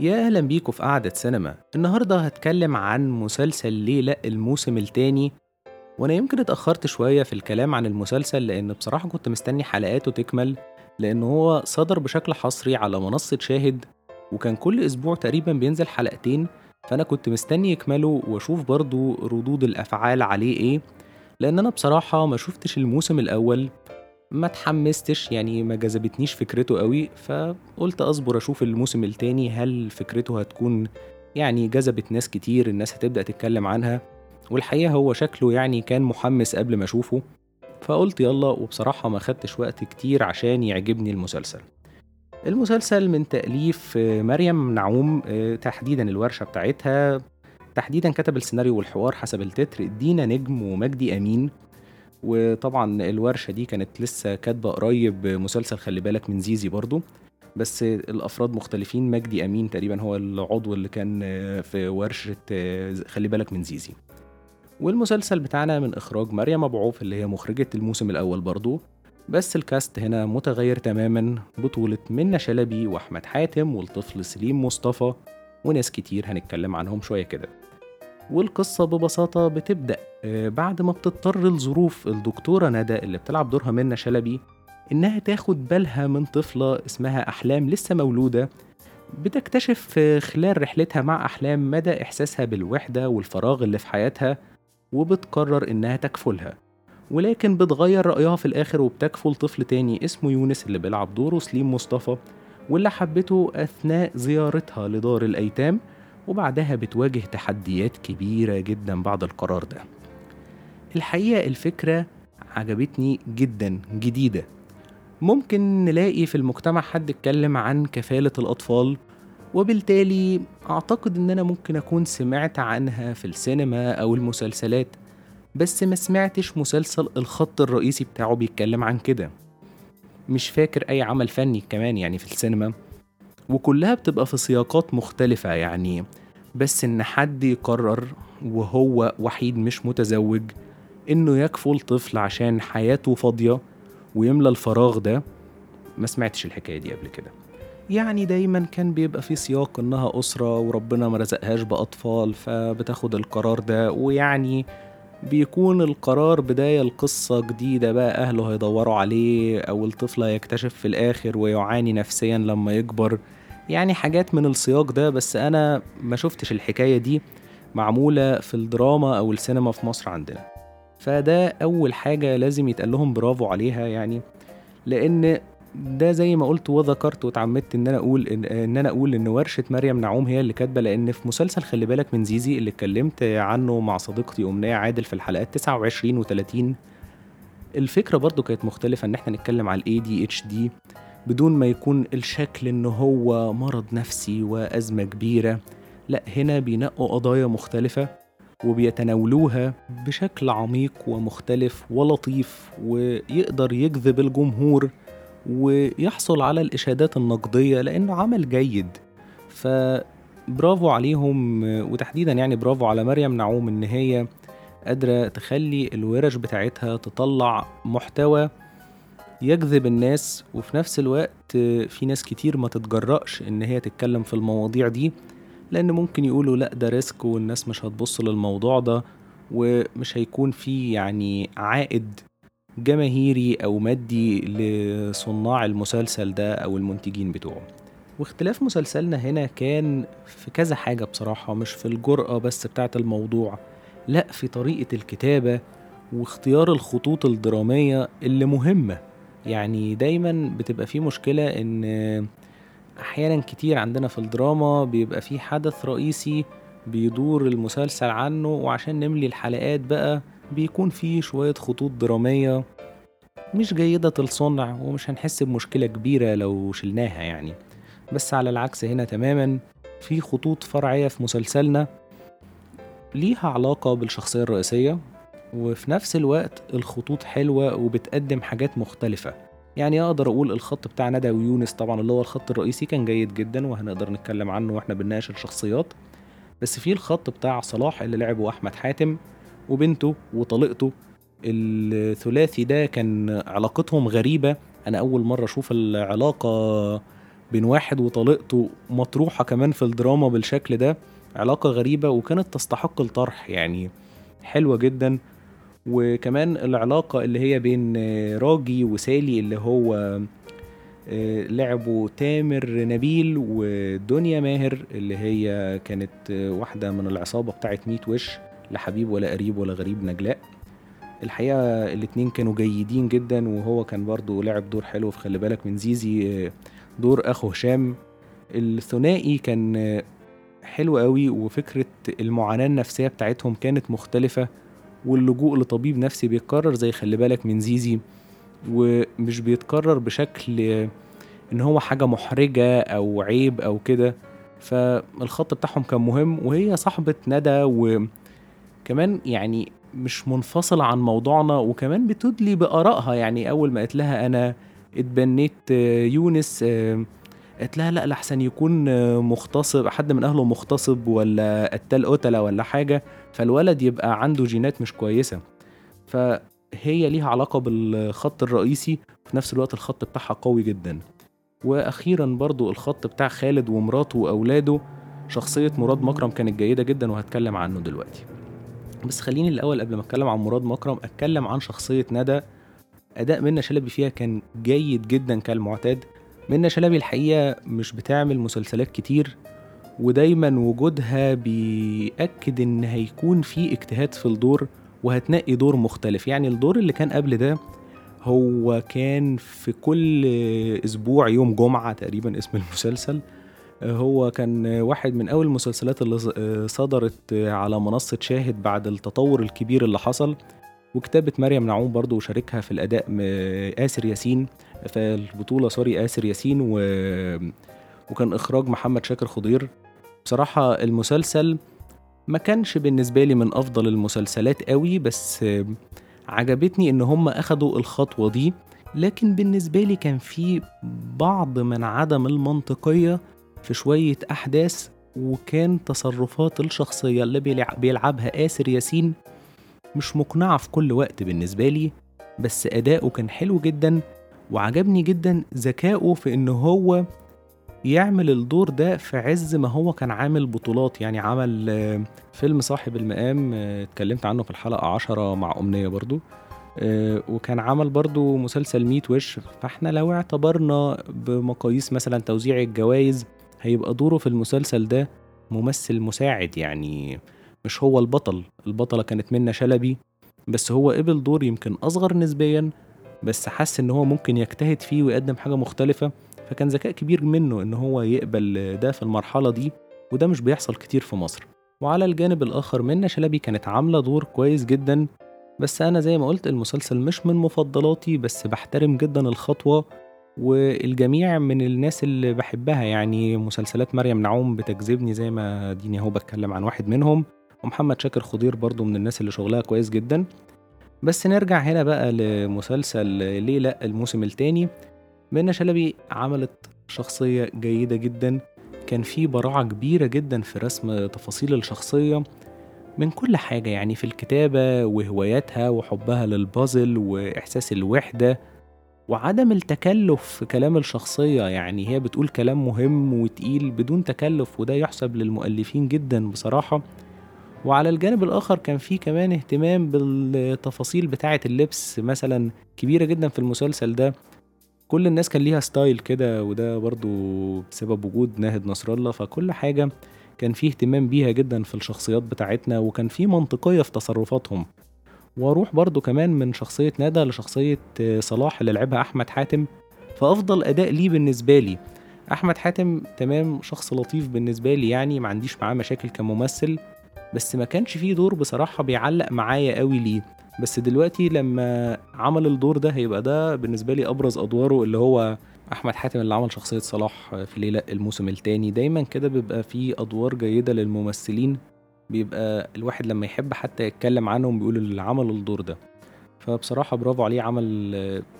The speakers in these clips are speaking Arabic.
يا أهلا بيكم في قعدة سينما. النهاردة هتكلم عن مسلسل ليه لأ الموسم التاني وأنا يمكن اتأخرت شوية في الكلام عن المسلسل لأن بصراحة كنت مستني حلقاته تكمل لأن هو صدر بشكل حصري على منصة شاهد وكان كل أسبوع تقريبا بينزل حلقتين فأنا كنت مستني يكملوا وأشوف برضو ردود الأفعال عليه إيه لأن أنا بصراحة ما شفتش الموسم الأول ما اتحمستش يعني ما جذبتنيش فكرته قوي فقلت أصبر أشوف الموسم التاني هل فكرته هتكون يعني جذبت ناس كتير الناس هتبدأ تتكلم عنها؟ والحقيقة هو شكله يعني كان محمس قبل ما أشوفه فقلت يلا وبصراحة ما خدتش وقت كتير عشان يعجبني المسلسل. المسلسل من تأليف آه، مريم نعوم آه، تحديدا الورشة بتاعتها تحديدا كتب السيناريو والحوار حسب التتر دينا نجم ومجدي أمين. وطبعا الورشة دي كانت لسه كاتبة قريب مسلسل خلي بالك من زيزي برضو بس الأفراد مختلفين مجدي أمين تقريبا هو العضو اللي كان في ورشة خلي بالك من زيزي. والمسلسل بتاعنا من إخراج مريم أبو عوف اللي هي مخرجة الموسم الأول برضو بس الكاست هنا متغير تماما بطولة منة شلبي وأحمد حاتم والطفل سليم مصطفى وناس كتير هنتكلم عنهم شوية كده. والقصة ببساطة بتبدأ آه، بعد ما بتضطر لظروف الدكتورة ندى اللي بتلعب دورها منة شلبي إنها تاخد بالها من طفلة اسمها أحلام لسه مولودة بتكتشف خلال رحلتها مع أحلام مدى إحساسها بالوحدة والفراغ اللي في حياتها وبتقرر إنها تكفلها. ولكن بتغير رأيها في الآخر وبتكفل طفل تاني اسمه يونس اللي بيلعب دوره سليم مصطفى واللي حبته أثناء زيارتها لدار الأيتام وبعدها بتواجه تحديات كبيرة جدا بعد القرار ده. الحقيقة الفكرة عجبتني جدا جديدة. ممكن نلاقي في المجتمع حد اتكلم عن كفالة الأطفال وبالتالي أعتقد إن أنا ممكن أكون سمعت عنها في السينما أو المسلسلات بس ما سمعتش مسلسل الخط الرئيسي بتاعه بيتكلم عن كده. مش فاكر أي عمل فني كمان يعني في السينما. وكلها بتبقى في سياقات مختلفة يعني. بس إن حد يقرر وهو وحيد مش متزوج إنه يكفل طفل عشان حياته فاضية ويملى الفراغ ده ما سمعتش الحكاية دي قبل كده. يعني دايما كان بيبقى في سياق إنها أسرة وربنا ما رزقهاش بأطفال فبتاخد القرار ده. ويعني بيكون القرار بداية لقصة جديدة بقى أهله هيدوروا عليه أو الطفل هيكتشف في الآخر ويعاني نفسيا لما يكبر. يعني حاجات من السياق ده بس أنا ما شفتش الحكاية دي معمولة في الدراما أو السينما في مصر عندنا. فده أول حاجة لازم يتقال لهم برافو عليها يعني لأن ده زي ما قلت وذكرت واتعمدت إن أنا أقول إن, إن أنا أقول إن ورشة مريم نعوم هي اللي كاتبة لأن في مسلسل خلي بالك من زيزي اللي اتكلمت عنه مع صديقتي أمنية عادل في الحلقات 29 و30 الفكرة برضو كانت مختلفة إن إحنا نتكلم على ال ADHD بدون ما يكون الشكل إن هو مرض نفسي وأزمة كبيرة. لا هنا بينقوا قضايا مختلفة وبيتناولوها بشكل عميق ومختلف ولطيف ويقدر يجذب الجمهور ويحصل على الإشادات النقدية لأنه عمل جيد. فبرافو عليهم وتحديدا يعني برافو على مريم نعوم إن هي قادرة تخلي الورش بتاعتها تطلع محتوى يجذب الناس وفي نفس الوقت في ناس كتير ما تتجرأش إن هي تتكلم في المواضيع دي لأن ممكن يقولوا لأ ده ريسك والناس مش هتبص للموضوع ده ومش هيكون في يعني عائد جماهيري أو مادي لصناع المسلسل ده أو المنتجين بتوعه. واختلاف مسلسلنا هنا كان في كذا حاجة بصراحة مش في الجرأة بس بتاعة الموضوع لأ في طريقة الكتابة واختيار الخطوط الدرامية اللي مهمة. يعني دايما بتبقى في مشكلة إن أحيانا كتير عندنا في الدراما بيبقى في حدث رئيسي بيدور المسلسل عنه وعشان نملي الحلقات بقى بيكون في شوية خطوط درامية مش جيدة الصنع ومش هنحس بمشكلة كبيرة لو شلناها يعني. بس على العكس هنا تماما في خطوط فرعية في مسلسلنا ليها علاقة بالشخصية الرئيسية. وفي نفس الوقت الخطوط حلوة وبتقدم حاجات مختلفة. يعني أقدر أقول الخط بتاع ندى ويونس طبعا اللي هو الخط الرئيسي كان جيد جدا وهنقدر نتكلم عنه وإحنا بنناقش الشخصيات. بس في الخط بتاع صلاح اللي لعبه أحمد حاتم وبنته وطليقته. الثلاثي ده كان علاقتهم غريبة. أنا أول مرة أشوف العلاقة بين واحد وطليقته مطروحة كمان في الدراما بالشكل ده. علاقة غريبة وكانت تستحق الطرح يعني. حلوة جدا. وكمان العلاقة اللي هي بين راجي وسالي اللي هو آه، لعبوا تامر نبيل ودنيا ماهر اللي هي كانت واحدة من العصابة بتاعت ميت وش لحبيب ولا قريب ولا غريب نجلاء. الحقيقة الاتنين كانوا جيدين جدا وهو كان برضو لعب دور حلو. في خلي بالك من زيزي آه، دور أخو هشام. الثنائي كان حلو قوي وفكرة المعاناة النفسية بتاعتهم كانت مختلفة. واللجوء لطبيب نفسي بيتكرر زي خلي بالك من زيزي ومش بيتكرر بشكل إن هو حاجة محرجة أو عيب أو كده. فالخط بتاعهم كان مهم وهي صاحبة ندى وكمان يعني مش منفصلة عن موضوعنا وكمان بتدلي بآرائها. يعني أول ما قالت لها أنا اتبنيت يونس قالت لها لا لحسن يكون مغتصب حد من أهله مغتصب ولا قتال قتلة ولا حاجة. فالولد يبقى عنده جينات مش كويسة. فهي ليها علاقة بالخط الرئيسي في نفس الوقت الخط بتاعها قوي جدا. وأخيرا برضو الخط بتاع خالد ومراته وأولاده شخصية مراد مكرم كانت جيدة جدا وهتكلم عنه دلوقتي. بس خليني الأول قبل ما أتكلم عن مراد مكرم أتكلم عن شخصية ندى. أداء منى شلبي فيها كان جيد جدا كالمعتاد. منى شلبي الحقيقة مش بتعمل مسلسلات كتير. ودايما وجودها بيأكد إن هيكون في اجتهاد في الدور وهتنقي دور مختلف. يعني الدور اللي كان قبل ده هو كان في كل أسبوع يوم جمعة تقريبا اسم المسلسل. هو كان واحد من أول المسلسلات اللي صدرت على منصة شاهد بعد التطور الكبير اللي حصل. وكتابة مريم نعوم برضو وشاركها في الأداء آسر ياسين في البطولة سوري آسر ياسين و... وكان إخراج محمد شاكر خضير. بصراحة المسلسل ما كانش بالنسبة لي من أفضل المسلسلات قوي بس عجبتني إن هم أخدوا الخطوة دي. لكن بالنسبة لي كان في بعض من عدم المنطقية في شوية أحداث وكان تصرفات الشخصية اللي بيلعبها آسر ياسين مش مقنعة في كل وقت بالنسبة لي. بس أداؤه كان حلو جدا وعجبني جدا ذكائه في إن هو يعمل الدور ده في عز ما هو كان عامل بطولات. يعني عمل آه، فيلم صاحب المقام آه، اتكلمت عنه في الحلقة عشرة مع أمنية برضو. آه، وكان عمل برضو مسلسل ميت وش. فاحنا لو اعتبرنا بمقاييس مثلا توزيع الجوائز هيبقى دوره في المسلسل ده ممثل مساعد. يعني مش هو البطل. البطلة كانت منة شلبي. بس هو قبل دور يمكن أصغر نسبيا بس حس إن هو ممكن يجتهد فيه ويقدم حاجة مختلفة. فكان ذكاء كبير منه إن هو يقبل ده في المرحلة دي وده مش بيحصل كتير في مصر. وعلى الجانب الآخر منة شلبي كانت عاملة دور كويس جدا بس أنا زي ما قلت المسلسل مش من مفضلاتي بس بحترم جدا الخطوة والجميع من الناس اللي بحبها. يعني مسلسلات مريم نعوم بتجذبني زي ما ديني اهو بتكلم عن واحد منهم ومحمد شاكر خضير برضو من الناس اللي شغلها كويس جدا. بس نرجع هنا بقى لمسلسل ليه لأ الموسم التاني. منى شلبي عملت شخصية جيدة جدا. كان في براعة كبيرة جدا في رسم تفاصيل الشخصية. من كل حاجة يعني في الكتابة وهواياتها وحبها للبازل وإحساس الوحدة وعدم التكلف في كلام الشخصية. يعني هي بتقول كلام مهم وتقيل بدون تكلف وده يحسب للمؤلفين جدا بصراحة. وعلى الجانب الآخر كان في كمان اهتمام بالتفاصيل بتاعة اللبس مثلا كبيرة جدا في المسلسل ده. كل الناس كان ليها ستايل كده وده برضو بسبب وجود ناهد نصر الله. فكل حاجة كان فيه اهتمام بيها جدا في الشخصيات بتاعتنا وكان فيه منطقية في تصرفاتهم. وأروح برضو كمان من شخصية ندى لشخصية صلاح اللي لعبها أحمد حاتم. فأفضل أداء ليه بالنسبة لي. أحمد حاتم تمام شخص لطيف بالنسبة لي يعني ما عنديش معاه مشاكل كممثل بس ما كانش فيه دور بصراحة بيعلق معايا قوي ليه. بس دلوقتي لما عمل الدور ده هيبقى ده بالنسبة لي أبرز أدواره اللي هو أحمد حاتم اللي عمل شخصية صلاح في ليلى الموسم الثاني دايما كده بيبقى في أدوار جيدة للممثلين. بيبقى الواحد لما يحب حتى يتكلم عنهم بيقول اللي عمل الدور ده. فبصراحة برافو عليه عمل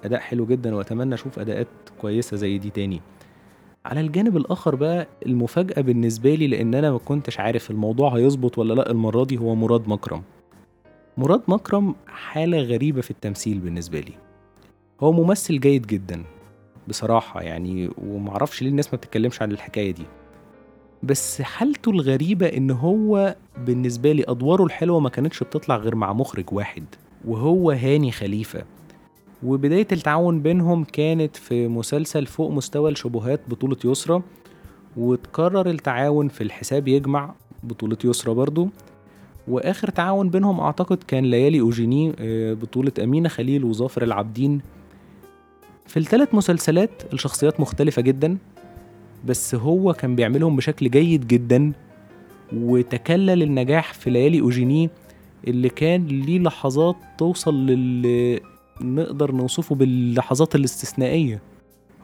أداء حلو جدا وأتمنى أشوف أداءات كويسة زي دي تاني. على الجانب الآخر بقى المفاجأة بالنسبة لي لأن أنا ما كنتش عارف الموضوع هيظبط ولا لأ المرة دي هو مراد مكرم. مراد مكرم حالة غريبة في التمثيل بالنسبة لي. هو ممثل جيد جدا بصراحة يعني ومعرفش ليه الناس ما بتتكلمش عن الحكاية دي. بس حالته الغريبة إن هو بالنسبة لي أدواره الحلوة ما كانتش بتطلع غير مع مخرج واحد وهو هاني خليفة. وبداية التعاون بينهم كانت في مسلسل فوق مستوى الشبهات بطولة يسرى وتكرر التعاون في الحساب يجمع بطولة يسرى برضو. وآخر تعاون بينهم أعتقد كان ليالي أوجيني آه، بطولة أمينة خليل وظافر العابدين. في الثلاث مسلسلات الشخصيات مختلفة جدا بس هو كان بيعملهم بشكل جيد جدا وتكلل النجاح في ليالي أوجيني اللي كان ليه لحظات توصل للي نقدر نوصفه باللحظات الاستثنائية.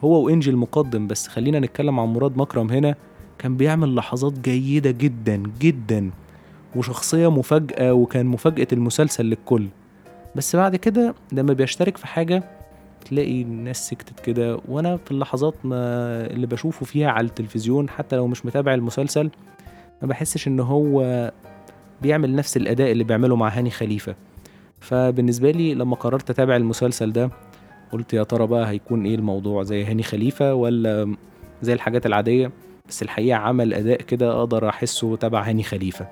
هو وإنجي المقدم بس خلينا نتكلم عن مراد مكرم هنا كان بيعمل لحظات جيدة جدا جدا. وشخصية مفاجأة وكان مفاجأة المسلسل للكل. بس بعد كده لما بيشترك في حاجة تلاقي الناس سكتت كده وأنا في اللحظات ما اللي بشوفه فيها على التلفزيون حتى لو مش متابع المسلسل ما بحسش إن هو بيعمل نفس الأداء اللي بيعمله مع هاني خليفة. فبالنسبة لي لما قررت أتابع المسلسل ده قلت يا ترى بقى هيكون إيه الموضوع زي هاني خليفة ولا زي الحاجات العادية؟ بس الحقيقة عمل أداء كده أقدر أحسه تبع هاني خليفة.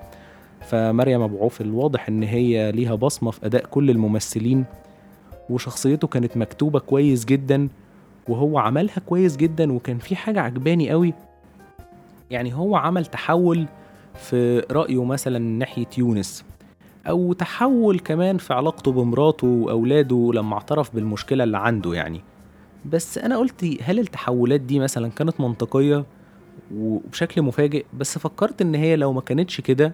فمريم أبو عوف الواضح إن هي ليها بصمة في أداء كل الممثلين وشخصيته كانت مكتوبة كويس جدا وهو عملها كويس جدا وكان في حاجة عجباني قوي. يعني هو عمل تحول في رأيه مثلا ناحية يونس أو تحول كمان في علاقته بمراته وأولاده لما اعترف بالمشكلة اللي عنده يعني. بس أنا قلت هل التحولات دي مثلا كانت منطقية وبشكل مفاجئ؟ بس فكرت إن هي لو ما كانتش كده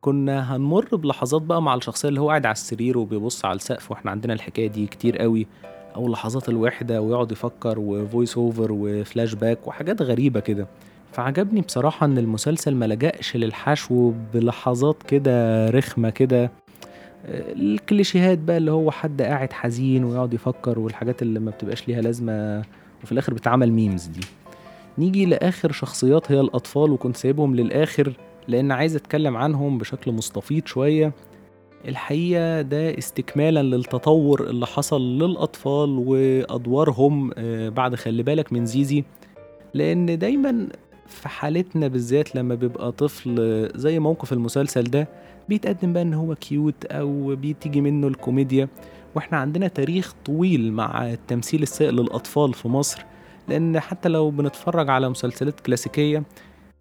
كنا هنمر بلحظات بقى مع الشخصية اللي هو قاعد على السرير وبيبص على السقف وإحنا عندنا الحكاية دي كتير قوي. أو لحظات الوحدة ويقعد يفكر و voice over و flashback وحاجات غريبة كده. فعجبني بصراحة إن المسلسل ما لجأش للحشو بلحظات كده رخمة كده. الكليشيهات بقى اللي هو حد قاعد حزين ويقعد يفكر والحاجات اللي ما بتبقاش ليها لازمة وفي الآخر بتعمل memes دي. نيجي لآخر شخصيات هي الأطفال وكنت سايبهم للآخر. لأن عايز أتكلم عنهم بشكل مستفيض شوية. الحقيقة ده استكمالا للتطور اللي حصل للأطفال وأدوارهم آه، بعد خلي بالك من زيزي. لأن دايما في حالتنا بالذات لما بيبقى طفل زي موقف المسلسل ده بيتقدم بقى إن هو كيوت أو بيتيجي منه الكوميديا. وإحنا عندنا تاريخ طويل مع التمثيل السائل للأطفال في مصر. لأن حتى لو بنتفرج على مسلسلات كلاسيكية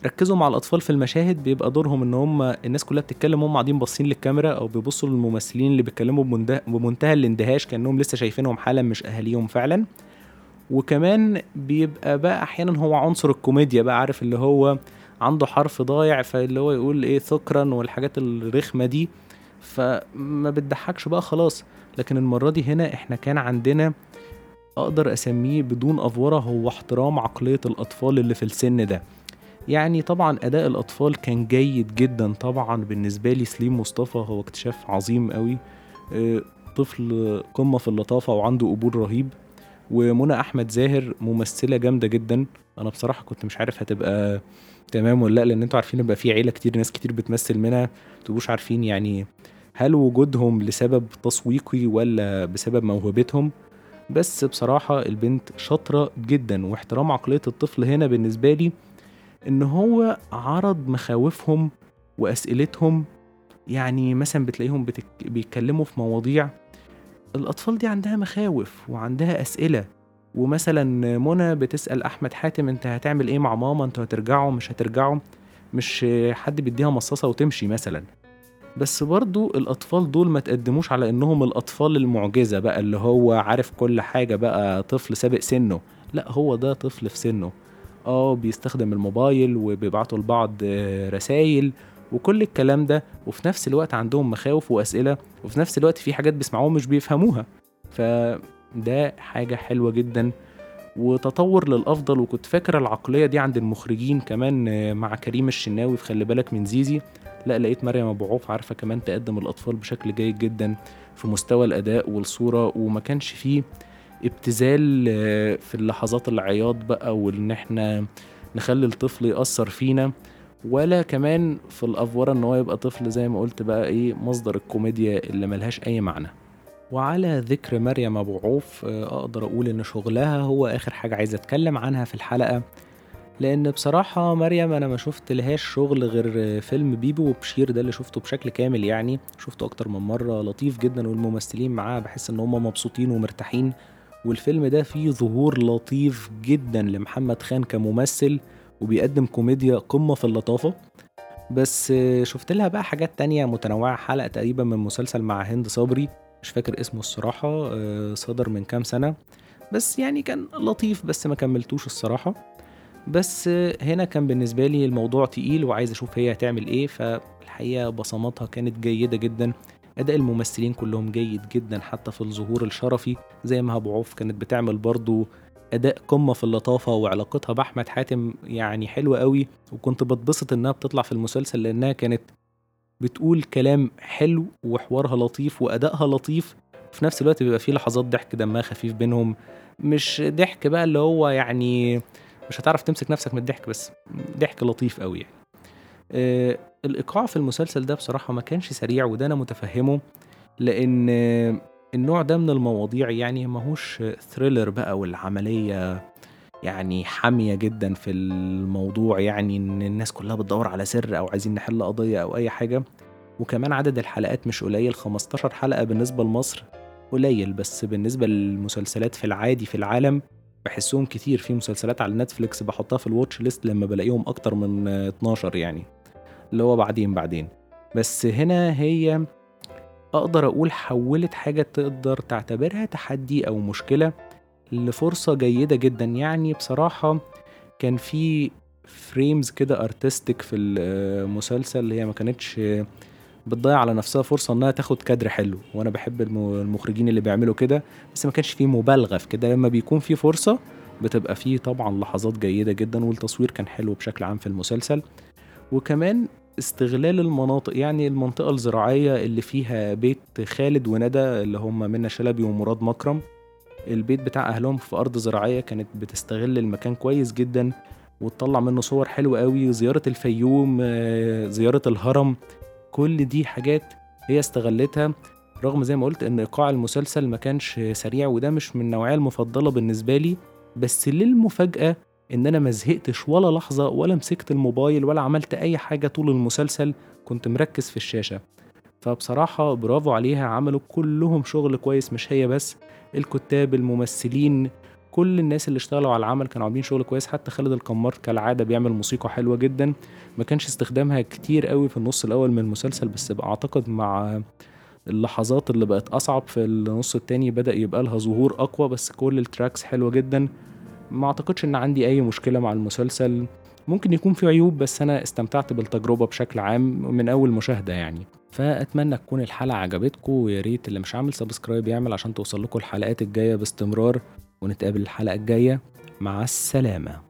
ركزوا مع الأطفال في المشاهد بيبقى دورهم إن هم الناس كلها بتتكلم وهم قاعدين باصين للكاميرا أو بيبصوا للممثلين اللي بيتكلموا بمنتهى الاندهاش كأنهم لسه شايفينهم حالا مش أهاليهم فعلا. وكمان بيبقى بقى أحيانا هو عنصر الكوميديا بقى عارف اللي هو عنده حرف ضايع فاللي هو يقول إيه ثكرا والحاجات الرخمة دي. فما بتضحكش بقى خلاص. لكن المرة دي هنا إحنا كان عندنا أقدر أسميه بدون أفورة هو احترام عقلية الأطفال اللي في السن ده. يعني طبعا أداء الأطفال كان جيد جدا طبعا. بالنسبة لي سليم مصطفى هو اكتشاف عظيم قوي. آه، طفل قمة في اللطافة وعنده قبول رهيب. ومنى أحمد زاهر ممثلة جامدة جدا. أنا بصراحة كنت مش عارف هتبقى تمام ولا لأ لأن أنتوا عارفين يبقى في عيلة كتير ناس كتير بتمثل منها. تبقوش عارفين يعني هل وجودهم لسبب تسويقي ولا بسبب موهبتهم. بس بصراحة البنت شاطرة جدا واحترام عقلية الطفل هنا بالنسبة لي إن هو عرض مخاوفهم وأسئلتهم يعني مثلا بتلاقيهم بتك... بيتكلموا في مواضيع الأطفال دي عندها مخاوف وعندها أسئلة. ومثلا منى بتسأل أحمد حاتم أنت هتعمل إيه مع ماما؟ أنتوا هترجعوا؟ مش هترجعوا؟ مش حد بيديها مصاصة وتمشي مثلا. بس برضو الأطفال دول ما تقدموش على إنهم الأطفال المعجزة بقى اللي هو عارف كل حاجة بقى طفل سابق سنه. لا هو ده طفل في سنه. آه بيستخدم الموبايل وبيبعتوا لبعض رسايل وكل الكلام ده وفي نفس الوقت عندهم مخاوف وأسئلة وفي نفس الوقت في حاجات بيسمعوها مش بيفهموها. فده حاجة حلوة جدا وتطور للأفضل. وكنت فاكر العقلية دي عند المخرجين كمان مع كريم الشناوي في خلي بالك من زيزي. لا لقيت مريم أبو عوف عارفة كمان تقدم الأطفال بشكل جيد جدا في مستوى الأداء والصورة وما كانش فيه ابتذال في اللحظات العياط بقى وإن إحنا نخلي الطفل يأثر فينا ولا كمان في الافوره إن هو يبقى طفل زي ما قلت بقى إيه مصدر الكوميديا اللي ملهاش أي معنى. وعلى ذكر مريم أبو عوف آه، أقدر أقول إن شغلها هو آخر حاجة عايز أتكلم عنها في الحلقة. لأن بصراحة مريم أنا ما شفت لهاش شغل غير فيلم بيبو وبشير ده اللي شفته بشكل كامل يعني. شفته أكتر من مرة لطيف جدا والممثلين معاه بحس إن هم مبسوطين ومرتاحين. والفيلم ده فيه ظهور لطيف جدا لمحمد خان كممثل وبيقدم كوميديا قمة في اللطافة. بس شفت لها بقى حاجات تانية متنوعة حلقة تقريبا من مسلسل مع هند صبري مش فاكر اسمه الصراحة آه، صدر من كام سنة. بس يعني كان لطيف بس ما كملتوش الصراحة. بس هنا كان بالنسبة لي الموضوع تقيل وعايز أشوف هي هتعمل إيه. فالحقيقة بصماتها كانت جيدة جدا. أداء الممثلين كلهم جيد جدا حتى في الظهور الشرفي زي ما أبو عوف كانت بتعمل برضو أداء قمة في اللطافة وعلاقتها بأحمد حاتم يعني حلوة قوي. وكنت بتبسط إنها بتطلع في المسلسل لأنها كانت بتقول كلام حلو وحوارها لطيف وأدائها لطيف. وفي نفس الوقت بيبقى فيه لحظات ضحك دمها خفيف بينهم. مش ضحك بقى اللي هو يعني مش هتعرف تمسك نفسك من الضحك بس ضحك لطيف قوي يعني. آه الإيقاع في المسلسل ده بصراحة ما كانش سريع وده أنا متفهمه لأن النوع ده من المواضيع يعني ماهوش thriller بقى والعملية يعني حامية جدا في الموضوع يعني إن الناس كلها بتدور على سر أو عايزين نحل قضية أو أي حاجة. وكمان عدد الحلقات مش قليل 15 حلقة بالنسبة لمصر قليل بس بالنسبة للمسلسلات في العادي في العالم بحسهم كتير. في مسلسلات على نتفليكس بحطها في ال watch list لما بلاقيهم أكتر من 12 يعني. اللي هو بعدين بعدين. بس هنا هي أقدر أقول حولت حاجة تقدر تعتبرها تحدي أو مشكلة لفرصة جيدة جدا. يعني بصراحة كان في frames كده artistic في المسلسل هي ما كانتش بتضيع على نفسها فرصة إنها تاخد كادر حلو وأنا بحب المخرجين اللي بيعملوا كده. بس ما كانش فيه مبالغة في كده. لما بيكون في فرصة بتبقى فيه طبعا لحظات جيدة جدا والتصوير كان حلو بشكل عام في المسلسل. وكمان استغلال المناطق يعني المنطقة الزراعية اللي فيها بيت خالد وندى اللي هم منى شلبي ومراد مكرم البيت بتاع أهلهم في أرض زراعية كانت بتستغل المكان كويس جدا وتطلع منه صور حلوة قوي زيارة الفيوم آه، زيارة الهرم كل دي حاجات هي استغلتها رغم زي ما قلت إن إيقاع المسلسل ما كانش سريع وده مش من النوعية المفضلة بالنسبة لي بس للمفاجأة إن أنا ما زهقتش ولا لحظة ولا مسكت الموبايل ولا عملت أي حاجة طول المسلسل كنت مركز في الشاشة. فبصراحة برافو عليها عملوا كلهم شغل كويس مش هي بس الكتاب الممثلين كل الناس اللي اشتغلوا على العمل كانوا عاملين شغل كويس حتى خالد القمار كالعادة بيعمل موسيقى حلوة جدا. ما كانش استخدامها كتير قوي في النص الأول من المسلسل بس أعتقد مع اللحظات اللي بقت أصعب في النص التاني بدأ يبقى لها ظهور أقوى بس كل التراكس حلوة جدا. ما أعتقدش إن عندي أي مشكلة مع المسلسل. ممكن يكون في عيوب بس أنا استمتعت بالتجربة بشكل عام من أول مشاهدة يعني. فأتمنى تكون الحلقة عجبتكم ويا ريت اللي مش عامل سبسكرايب يعمل عشان توصل لكم الحلقات الجاية باستمرار ونتقابل الحلقة الجاية. مع السلامة.